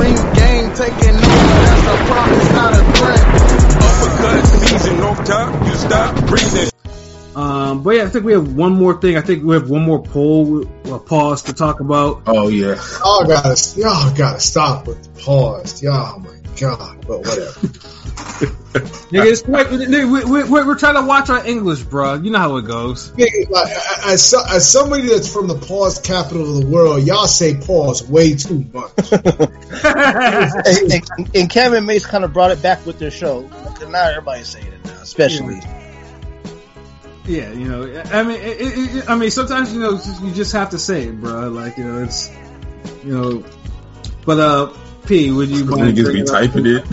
Ring Gang taking over. That's a promise, not a threat. Uppercut season, no time, you stop breathing. Um, but yeah, I think we have one more thing. I think we have one more poll, a pause to talk about. Oh yeah. Y'all gotta, y'all gotta stop with the pause. Y'all, oh my god. But whatever. Nigga, it's, wait, nigga, we, we, we, we're trying to watch our English, bro. You know how it goes. Nigga, like, as, as somebody that's from the pause capital of the world, y'all say pause way too much. and, and, and Cam and Mase kind of brought it back with their show. Because now everybody's saying it now, especially. Yeah, you know, I mean, it, it, it, I mean, sometimes you know you just have to say it, bro. Like you know, it's you know, but uh, P, would you mind Niggas be bringing up- typing it.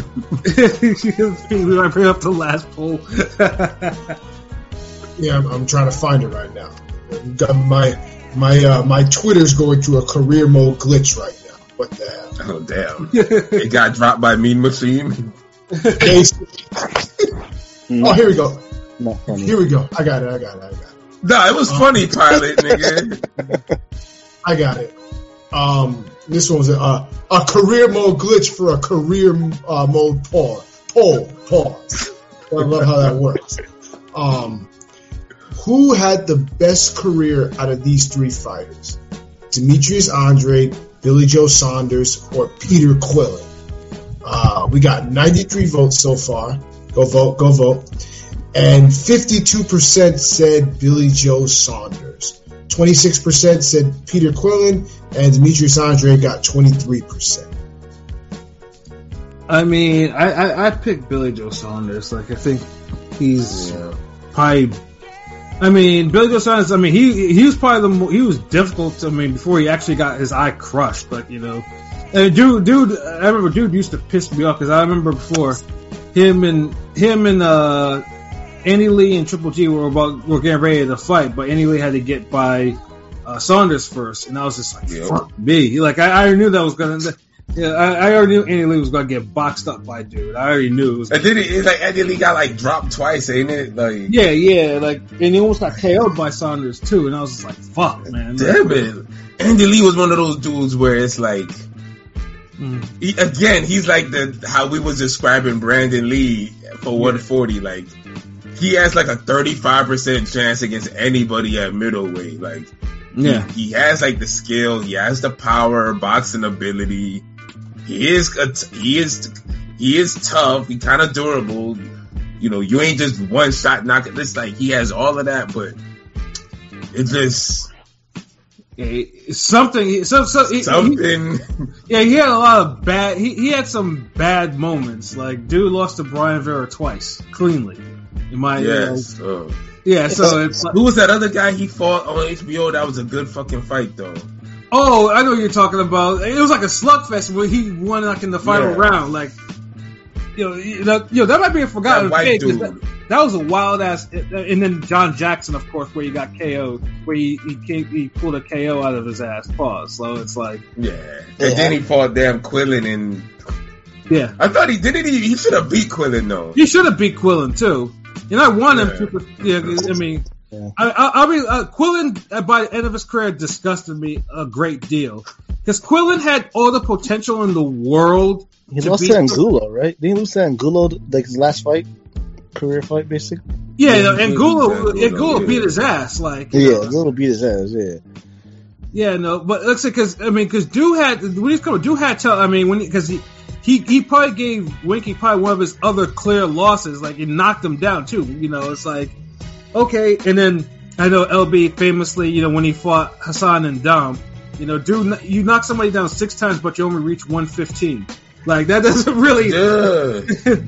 P, we might bring up the last poll. Yeah, I'm, I'm trying to find it right now. Got My my uh, my Twitter's going through a career mode glitch right now. What the hell? Oh damn! it got dropped by Mean Machine. oh, here we go. Here we go. I got it. I got it. I got it. Nah, it was funny, pilot nigga. I got it. Um, this one was a, a career mode glitch for a career uh, mode pause. Poll pause. I love how that works. Um, who had the best career out of these three fighters? Demetrius Andrade, Billy Joe Saunders, or Peter Quillin? Uh, we got 93 votes so far. Go vote. Go vote. And 52% said Billy Joe Saunders. 26% said Peter Quillin, and Demetrius Andrade got 23%. I mean, I, I I picked Billy Joe Saunders. Like, I think he's probably. I mean, Billy Joe Saunders. I mean, he he was probably the he was difficult. I mean, before he actually got his eye crushed. But you know, and dude, dude, I remember dude used to piss me off because I remember before him and him and uh Andy Lee and Triple G were about were getting ready to fight, but Andy Lee had to get by uh, Saunders first, and I was just like, Yep. fuck me. Like I, I already knew that was gonna. Yeah, I, I already knew Andy Lee was gonna get boxed up by dude. I already knew it was. And then it, it's like Andy Lee got like dropped twice, ain't it? Like, Yeah, yeah, like, and he almost got KO'd by Saunders too, and I was just like, fuck, man. damn it. Andy Lee was one of those dudes where it's like, Mm. he, again, he's like the how we was describing Brandon Lee for 140. Like, he has like a 35% chance against anybody at middleweight. Like, Yeah, he has like the skill, he has the power, boxing ability. He is a t- he is he is tough. He kind of durable. You know, you ain't just one shot knocking. It's like he has all of that, but it just Yeah, something. So, so he- he- something. yeah, he had a lot of bad. He, he had some bad moments. Like, dude lost to Brian Vera twice, cleanly. In my yes. uh, yeah. So it's like, who was that other guy he fought on HBO? That was a good fucking fight though. oh, I know what you're talking about. It was like a slugfest where he won like in the final Yeah. round. Like, you know, you know, you know, that might be a forgotten That. That, that was a wild ass. And then John Jackson, of course, where he got KO'd, where he he, came, he pulled a KO out of his ass. Pause. So it's like, Yeah. And then he fought damn Quillin, and yeah, I thought he didn't. He, he should have beat Quillin though. he should have beat Quillin too. And I want him to. Yeah, I mean. Yeah. I, I, I mean, uh, Quillin uh, by the end of his career disgusted me a great deal because Quillin had all the potential in the world. He to lost beat- to Angulo, right? Didn't he lose to Angulo, like his last fight? Career fight, basically? Yeah, Yeah, and yeah, Gulo, yeah, and Gulo yeah. beat his ass. Like, Yeah, know. Angulo beat his ass, yeah. Yeah, no, but let's say because I mean, because Dew had when he's coming, Do had tell. I mean, when because he, he he probably gave Winky probably one of his other clear losses. Like it knocked him down too. You know, it's like okay, and then I know LB famously, you know, when he fought Hassan N'Dam, you know, Dew you knock somebody down six times, but you only reach one fifteen. Like that doesn't really. Yeah.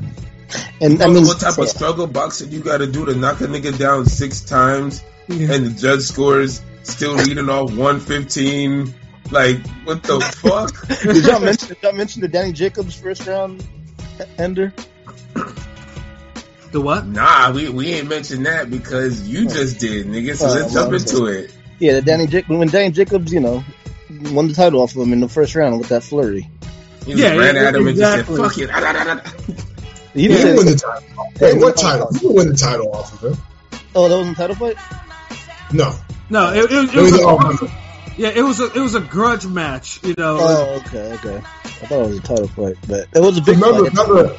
And I I mean, what type of struggle boxing you got to do to knock a nigga down six times, and the judge scores still reading off one fifteen? Like what the fuck? did y'all mention, did y'all mention the Danny Jacobs first round ender? The what? Nah, we, we ain't mentioned that because you just did, nigga. So Oh, let's well, jump into it. Yeah, the Danny Jacobs, when Danny Jacobs, you know, won the title off of him in the first round with that flurry. He just Yeah, ran yeah, at him and just said, "Fuck it." Ah. He He didn't didn't win the title. Hey, what title? He didn't win the title off of him. oh, that was in the title fight? No. No, it, it, it It was was. all- Yeah, it was a it was a grudge match. You know. Oh, okay, okay. I thought it was a title fight, but it was a big Remember, fight. remember,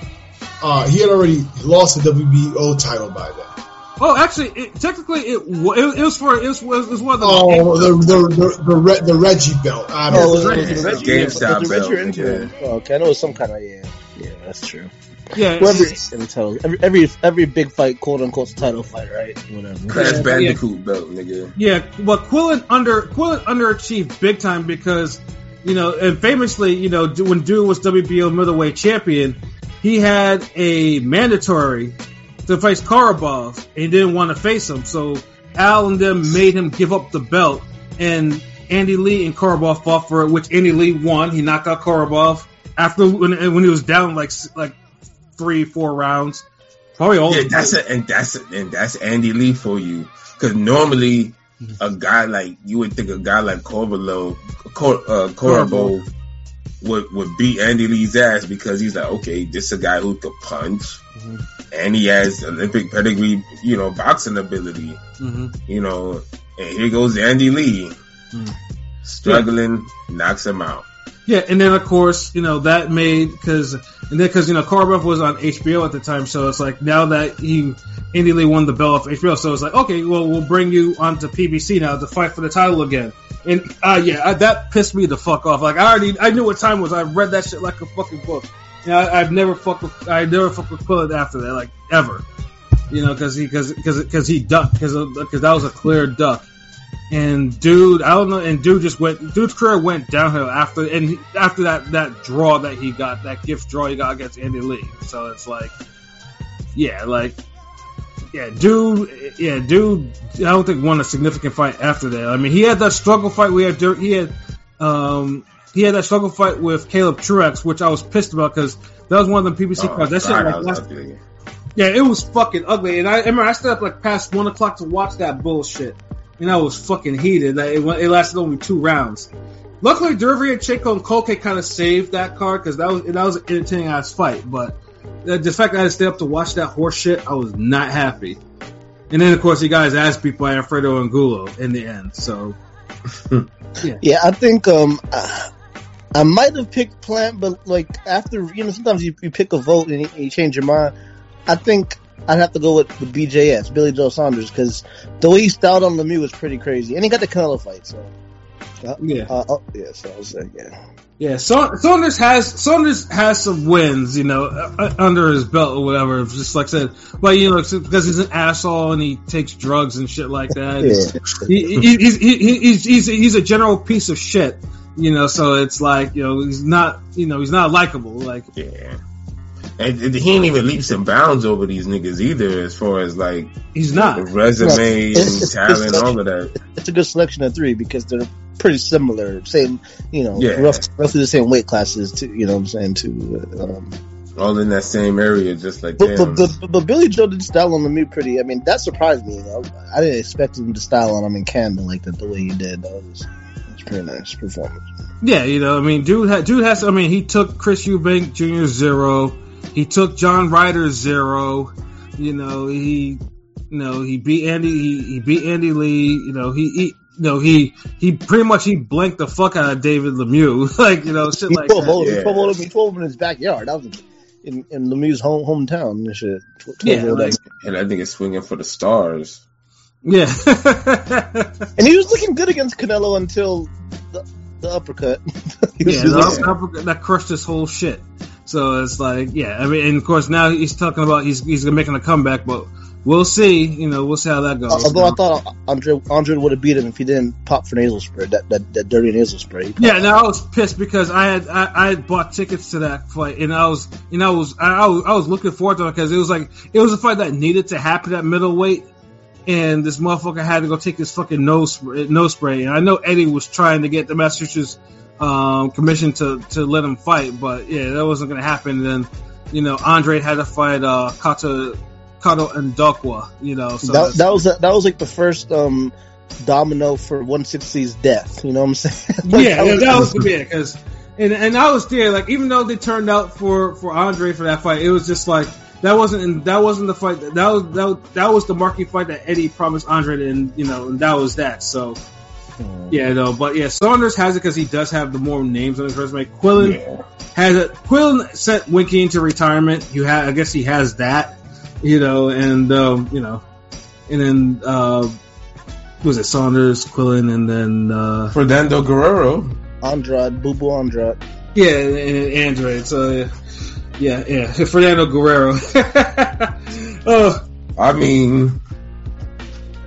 uh, he had already lost the WBO title by then. Oh, actually, it, technically, it, it it was for it was, it was one of the. Oh, the the the the, Re- the Reggie belt. I Oh, don't was, know. it- was it Yeah, Reggie? GameStop was it Reggie or belt, Intro? nigga. Oh, okay, I know it was some kind of yeah, yeah, that's true. Yeah, Whoever in the title, every every every big fight, quote unquote, title fight, right? Whatever. Crash Yeah, Bandicoot belt, nigga. Yeah, well, Quillin under Quillin underachieved big time because you know, and famously, you know, when Dude was WBO middleweight champion, he had a mandatory to face Korobov, and he didn't want to face him, so Al and them made him give up the belt, and Andy Lee and Korobov fought for it, which Andy Lee won. He knocked out Korobov after when, when he was down like like three, four rounds. Probably all. Yeah, that's it, and that's it, and that's Andy Lee for you. Because normally, a guy like you would think a guy like Corvalo, Cor, uh, Corvo would would beat Andy Lee's ass because he's like, okay, this is a guy who could punch, Mhm. and he has Olympic pedigree, you know, boxing ability, hmm you know. And here goes Andy Lee, Mm. struggling, knocks him out. Yeah, and then of course, you know that made because and then because you know Korobov was on HBO at the time, so it's like now that he Andy Lee won the belt off HBO, so it's like okay, well we'll bring you onto PBC now to fight for the title again. And uh, yeah, I, that pissed me the fuck off. Like I already I knew what time was. I read that shit like a fucking book. Know, I, I've never fucked with I never fucked with Quillin after that, like ever. You know, because he because because he ducked because because that was a clear duck. And dude, I don't know. And dude just went. Dude's career went downhill after and he- after that that draw that he got, that gift draw he got against Andy Lee. So it's like, yeah, like, yeah, dude, yeah, dude. I don't think won a significant fight after that. I mean, he had that struggle fight. We had he had um he had that struggle fight with Caleb Truex, which I was pissed about because that was one of the PBC Oh, cards. That shit like last, ugly. yeah, it was fucking ugly. And I, I remember I stayed up like past one o'clock to watch that bullshit. And I was fucking heated. Like, It, went, it lasted only two rounds. Luckily, Derby and Chico and Kolke kind of saved that card because that was that was an entertaining ass fight. But the, the fact that I had to stay up to watch that horse shit, I was not happy. And then, of course, he got his ass beat by Alfredo Angulo in the end. So, Yeah, I think um, I, I might have picked Plant, but like after you know, sometimes you, you pick a vote and you, you change your mind. I think I'd have to go with the BJS, Billy Joe Saunders, because the way he styled on Lemieux was pretty crazy, and he got the Canelo fight. So yeah. uh, oh, yeah, so I was like, yeah, Yeah, Sa- Saunders has Saunders has some wins, you know, uh, under his belt or whatever. Just like I said, but you know, because he's an asshole and he takes drugs and shit like that. yeah. He, he, he's, he, he's he's he's a general piece of shit, you know. So it's like you know he's not you know he's not likable. Like Yeah. And and he ain't even leaps and bounds over these niggas either, as far as like he's the not. resume Right. and It's- it's- talent, it's- all of that. It's a good selection of three because they're pretty similar, same, you know, Yeah. rough, roughly the same weight classes. To you know, what I'm saying too. Um, All in that same area, just like But, them. but, but, but Billy Joe did style on Lemieux pretty. I mean, that surprised me. You know? I didn't expect him to style on him in Canada like that the way he did. That was, that was pretty nice performance. Yeah, you know, I mean, dude, ha- dude has. I mean, he took Chris Eubank Jr. zero. He took John Ryder zero. You know, he, you know, he beat Andy. He, he beat Andy Lee. You know, he, he, you know, he, he pretty much he blanked the fuck out of David Lemieux. like, you know, shit He like twelve that. over, yeah. he twelve over, he twelve in his backyard. That was in, in Lemieux's home hometown and shit. 12 Yeah, over like- and I think it's swinging for the stars. Yeah. and he was looking good against Canelo until the, the uppercut. Yeah, just- that, that crushed his whole shit. So it's like, yeah, I mean, and of course now he's talking about he's he's making a comeback, but we'll see. You know, we'll see how that goes. Although I thought Andrade Andrade would have beat him if he didn't pop for nasal spray, that that, that dirty nasal spray. Yeah, now I was pissed because I had I, I had bought tickets to that fight, and I was you know I was I, I was, I was looking forward to it because it was like it was a fight that needed to happen at middleweight, and this motherfucker had to go take his fucking nose spray, nose spray, and I know Eddie was trying to get the Massachusetts um, commission to to let him fight, but yeah, that wasn't gonna happen. then you know Andrade had to fight uh Kato Kautondokwa, you know, so that, that was that was like the first um, domino for 160's death. You know what I'm saying? Like, yeah, yeah, that was the yeah, because and and I was there. Like even though they turned out for for Andrade for that fight, it was just like that wasn't that wasn't the fight that, that was that was, that was the marquee fight that Eddie promised Andrade, and you know, and that was that. So Yeah, no, but yeah, Saunders has it because he does have the more names on his resume. Quillin yeah. has it. Quillin sent Winky into retirement. You have, I guess, he has that, you know, and um, you know, and then uh, was it Saunders, Quillin, and then uh, Fernando Guerrero, Andrade, Bubu Andrade. Yeah, and Andrade. So yeah, yeah, yeah, Fernando Guerrero. oh, I mean,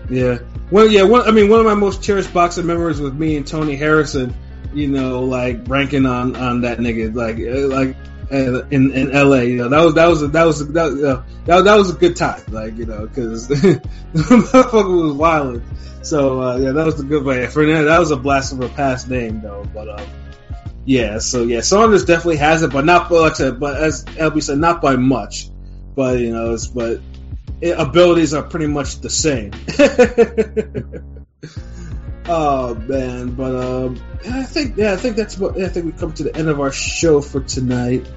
yeah. Well, yeah. One, I mean, one of my most cherished boxing memories was me and Tony Harrison. You know, like ranking on on that nigga, like uh, like uh, in in L.A. You know, that was that was a, that was a, that, you know, that, that was a good time. Like you know, because the motherfucker was wild. So uh, yeah, that was a good way. Fernando, that was a blast of a past name though. But um, yeah, so yeah, Saunders definitely has it, but not by but as LB said, not by much. But you know, it's but abilities are pretty much the same. oh man, but um, I think yeah, I think that's what I think we come to the end of our show for tonight.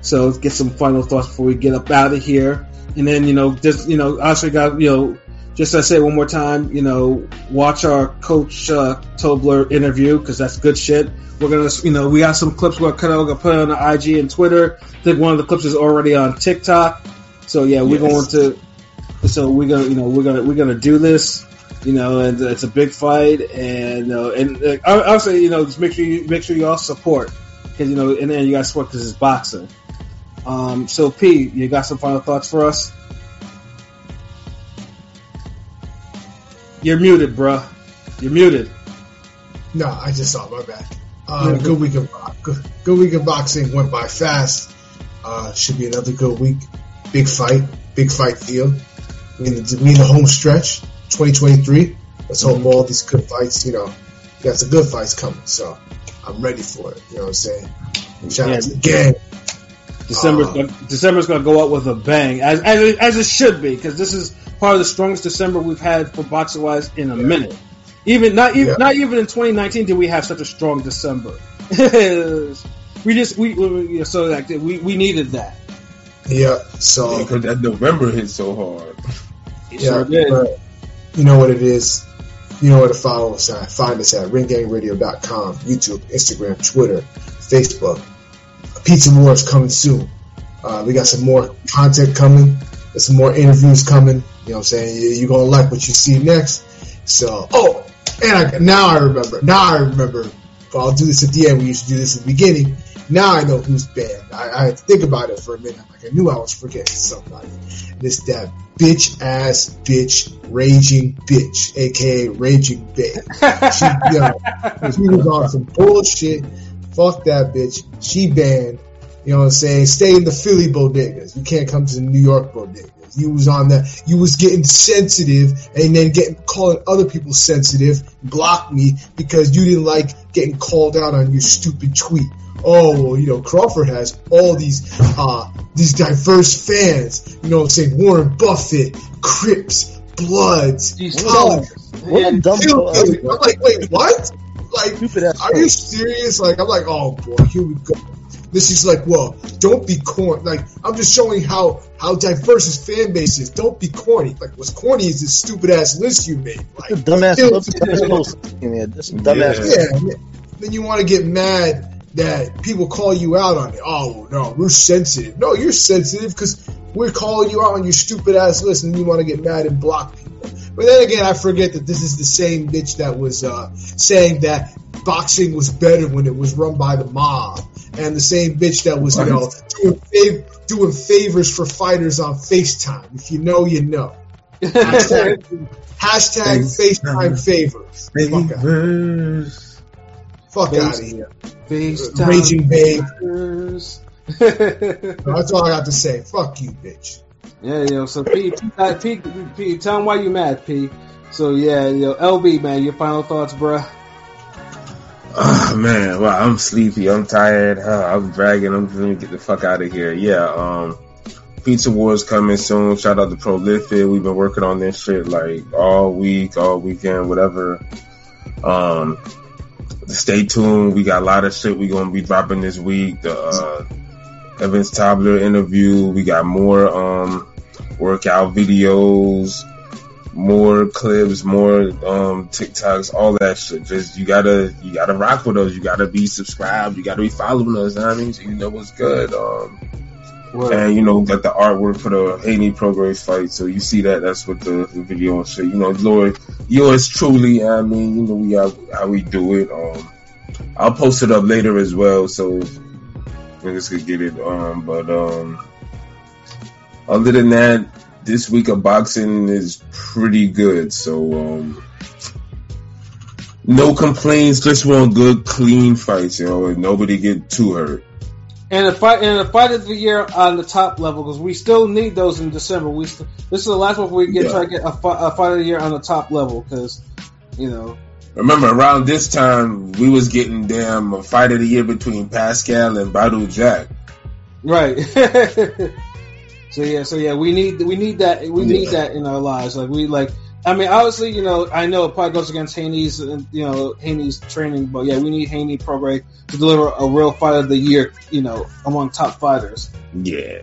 So let's get some final thoughts before we get up out of here. And then you know, just you know, also got you know, just to say one more time, you know, watch our Coach uh, Tobler interview because that's good shit. We're gonna, you know, we got some clips we're gonna put on the IG and Twitter. I think one of the clips is already on TikTok. So yeah, we're yes. going to so we're gonna, you know, we're gonna we're gonna do this. You know, and it's a big fight, and uh, and uh, I'll say, you know, just make sure you make sure you all support because you know, and then you got to support because it's boxing. Um, so P, you got some final thoughts for us? You're muted, bruh. You're muted. No, I just saw my bad. Uh, good week of good, good, week of boxing went by fast. Uh, should be another good week. Big fight, big fight deal We in the, in the home stretch, 2023. Let's hope mm-hmm. all these good fights, you know, we got some good fights coming. So I'm ready for it. You know what I'm saying? And shout yeah. out to the gang. December's uh, gonna, December's going to go out with a bang, as as it, as it should be, because this is part of the strongest December we've had for boxing wise in a yeah. minute. Even not even yeah. not even in 2019 did we have such a strong December. we just we, we so like we we needed that. Yeah. So because that November hit so hard. Yeah, but you know what it is. You know where to follow us at. Find us at ringgangradio.com, YouTube, Instagram, Twitter, Facebook. Pizza Wars coming soon. Uh, we got some more content coming. There's some more interviews coming. You know what I'm saying? You're going to like what you see next. So, oh, and I, now I remember. Now I remember. I'll do this at the end. We used to do this at the beginning. Now I know who's banned. I, I had to think about it for a minute. Like I knew I was forgetting somebody. This that bitch ass bitch raging bitch, aka raging bitch. She, yo, she was on some bullshit. Fuck that bitch. She banned. You know what I'm saying? Stay in the Philly bodegas. You can't come to the New York bodegas. You was on that. You was getting sensitive and then getting calling other people sensitive. Block me because you didn't like getting called out on your stupid tweet oh, well, you know, Crawford has all these uh, these diverse fans. You know, what I'm saying? Warren Buffett, Crips, Bloods, What a dumb I'm like, wait, what? Like, are you serious? Like, I'm like, oh boy, here we go. This is like, well, don't be corny. Like, I'm just showing how how diverse his fan base is. Don't be corny. Like, what's corny is this stupid ass list you made. Like, dumbass post. Yeah, dumbass. Yeah. Then you want to get mad that people call you out on it. Oh no, we're sensitive. No, you're sensitive because we're calling you out on your stupid ass list, and you want to get mad and block people. But then again, I forget that this is the same bitch that was uh, saying that boxing was better when it was run by the mob, and the same bitch that was you know doing, fav- doing favors for fighters on FaceTime. If you know, you know. Hashtag, hashtag FaceTime favors. favors. Fuck out of here. FaceTime Raging babe. That's all I got to say. Fuck you, bitch. Yeah, yo. So P, P, uh, P, P, tell him why you mad, P. So yeah, yo, LB, man, your final thoughts, bruh. Oh man, well, I'm sleepy. I'm tired. Uh, I'm dragging. I'm gonna get the fuck out of here. Yeah. Um, Pizza Wars coming soon. Shout out to Prolific. We've been working on this shit like all week, all weekend, whatever. Um, stay tuned. We got a lot of shit we gonna be dropping this week. The uh, Evans Tobler interview. We got more um, workout videos. More clips, more um TikToks, all that shit. Just you gotta you gotta rock with us. You gotta be subscribed. You gotta be following us. You know what I mean, so you know what's good. Um, and you know, got the artwork for the Haney Prograis fight. So you see that. That's what the, the video and shit. You know, Lord, yours truly. I mean, you know, we how, how we do it. Um, I'll post it up later as well, so niggas could get it. Um, but um, other than that, this week of boxing is pretty good. So um, no complaints. Just want good, clean fights, you know, and nobody get too hurt. And a fight and a fight of the year on the top level because we still need those in December. We st- this is the last one we get Yeah. try to get a, fi- a fight of the year on the top level because you know Remember, around this time, we was getting damn a fight of the year between Pascal and Badou Jack. right. so yeah, so yeah, we need we need that we need Yeah. that in our lives. Like we like. I mean, obviously, you know, I know it probably goes against Haney's, uh, you know, Haney's training, but yeah, we need Haney Prograis to deliver a real fight of the year, you know, among top fighters. Yeah.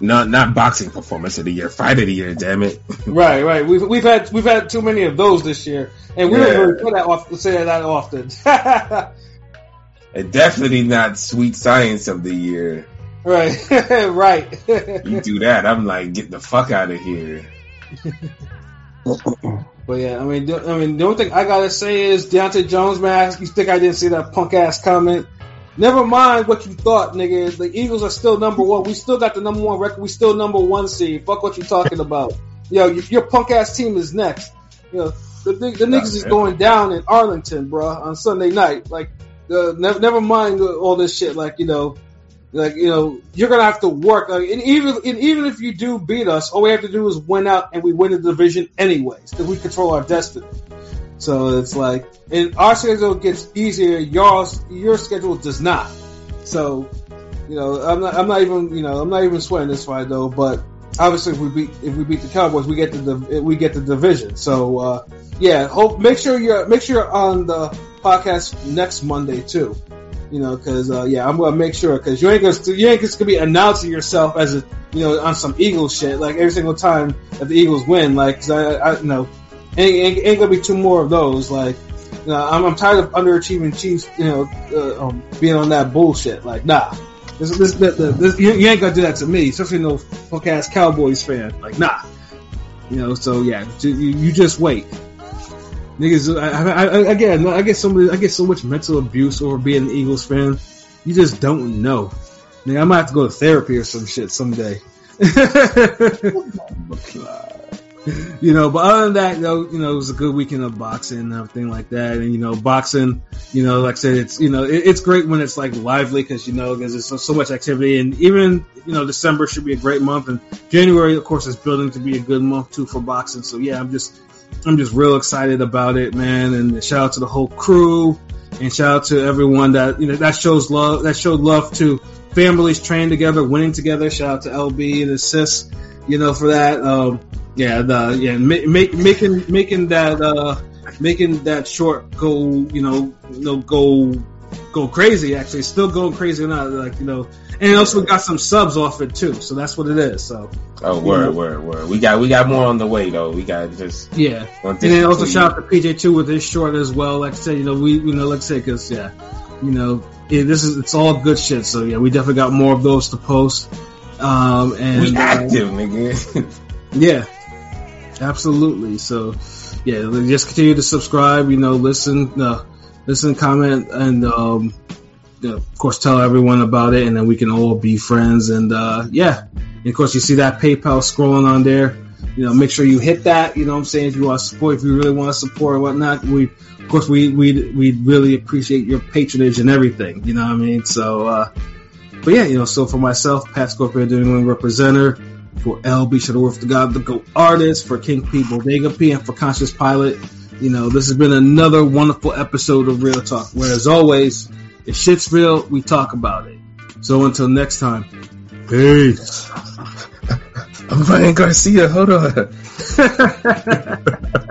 Not not boxing performance of the year, fight of the year. Damn it! Right, right. We've we've had we've had too many of those this year, and we Yeah. don't really put that off, say that often. And definitely not sweet science of the year. Right, right. You do that, I'm like, get the fuck out of here. but yeah, I mean, the- I mean, the only thing I gotta say is Deontay Jones, man. You think I didn't see that punk ass comment? Never mind what you thought, nigga. The Eagles are still number one. We still got the number one record. We still number one seed. Fuck what you talking about. Yo, your, your punk ass team is next. You know, the, the, the niggas is going down in Arlington, bro, on Sunday night. Like, uh, never, never mind all this shit. Like, you know, like you know, you're gonna have to work. Like, and even and even if you do beat us, all we have to do is win out, and we win the division anyways, because we control our destiny. So it's like, and our schedule gets easier. Yours, your schedule does not. So, you know, I'm not, I'm not even, you know, I'm not even sweating this fight though. But obviously, if we beat, if we beat the Cowboys, we get the, we get the division. So, uh, yeah, hope make sure you're make sure you're on the podcast next Monday too. You know, because uh, yeah, I'm gonna make sure because you ain't gonna you ain't just gonna be announcing yourself as a you know on some Eagles shit like every single time that the Eagles win. Like, 'cause I, I you know ain't, ain't, ain't gonna be two more of those. Like, you know, I'm, I'm tired of underachieving Chiefs. You know, uh, um, being on that bullshit. Like, nah. This, this, this, this, you, you ain't gonna do that to me, especially no punk ass Cowboys fan. Like, nah. You know, so yeah, you, you just wait. Niggas, I, I, I, again, I get so I get so much mental abuse over being an Eagles fan. You just don't know. Nigga, I might have to go to therapy or some shit someday. you know, but other than that, though, you know, it was a good weekend of boxing and everything like that. And you know, boxing, you know, like I said, it's you know, it, it's great when it's like lively because you know, because there's so, so much activity. And even you know, December should be a great month, and January, of course, is building to be a good month too for boxing. So yeah, I'm just, I'm just real excited about it, man. And shout out to the whole crew, and shout out to everyone that you know that shows love, that showed love to families training together, winning together. Shout out to LB and his sis, you know, for that. Um, yeah, the yeah, ma- make, making making that uh, making that short go, you know, you know, go go crazy. Actually, still going crazy or not, like you know, and also we got some subs off it too. So that's what it is. So Oh, word, word, word. We got we got more on the way though. We got just yeah, and then also shout out to PJ too with his short as well. Like I said, you know, we you know, like I said, because yeah, you know, yeah, this is it's all good shit. So yeah, we definitely got more of those to post. Um, and we uh, active, nigga. Yeah, absolutely. So, yeah, just continue to subscribe. You know, listen, uh, listen, comment, and um, know, of course, tell everyone about it, and then we can all be friends. And uh, yeah, and of course, you see that PayPal scrolling on there. You know, make sure you hit that. You know, what I'm saying if you want to support, if you really want to support or whatnot, we, of course, we we we really appreciate your patronage and everything. You know what I mean? So, uh, but yeah, you know, so for myself, Pat Scorpio, New England representative for LB Shuttleworth, the God, the Go artist, for King P, Bodega P, and for Conscious Pilot. You know, this has been another wonderful episode of Real Talk, where as always, if shit's real, we talk about it. So until next time, peace. I'm Ryan Garcia. Hold on.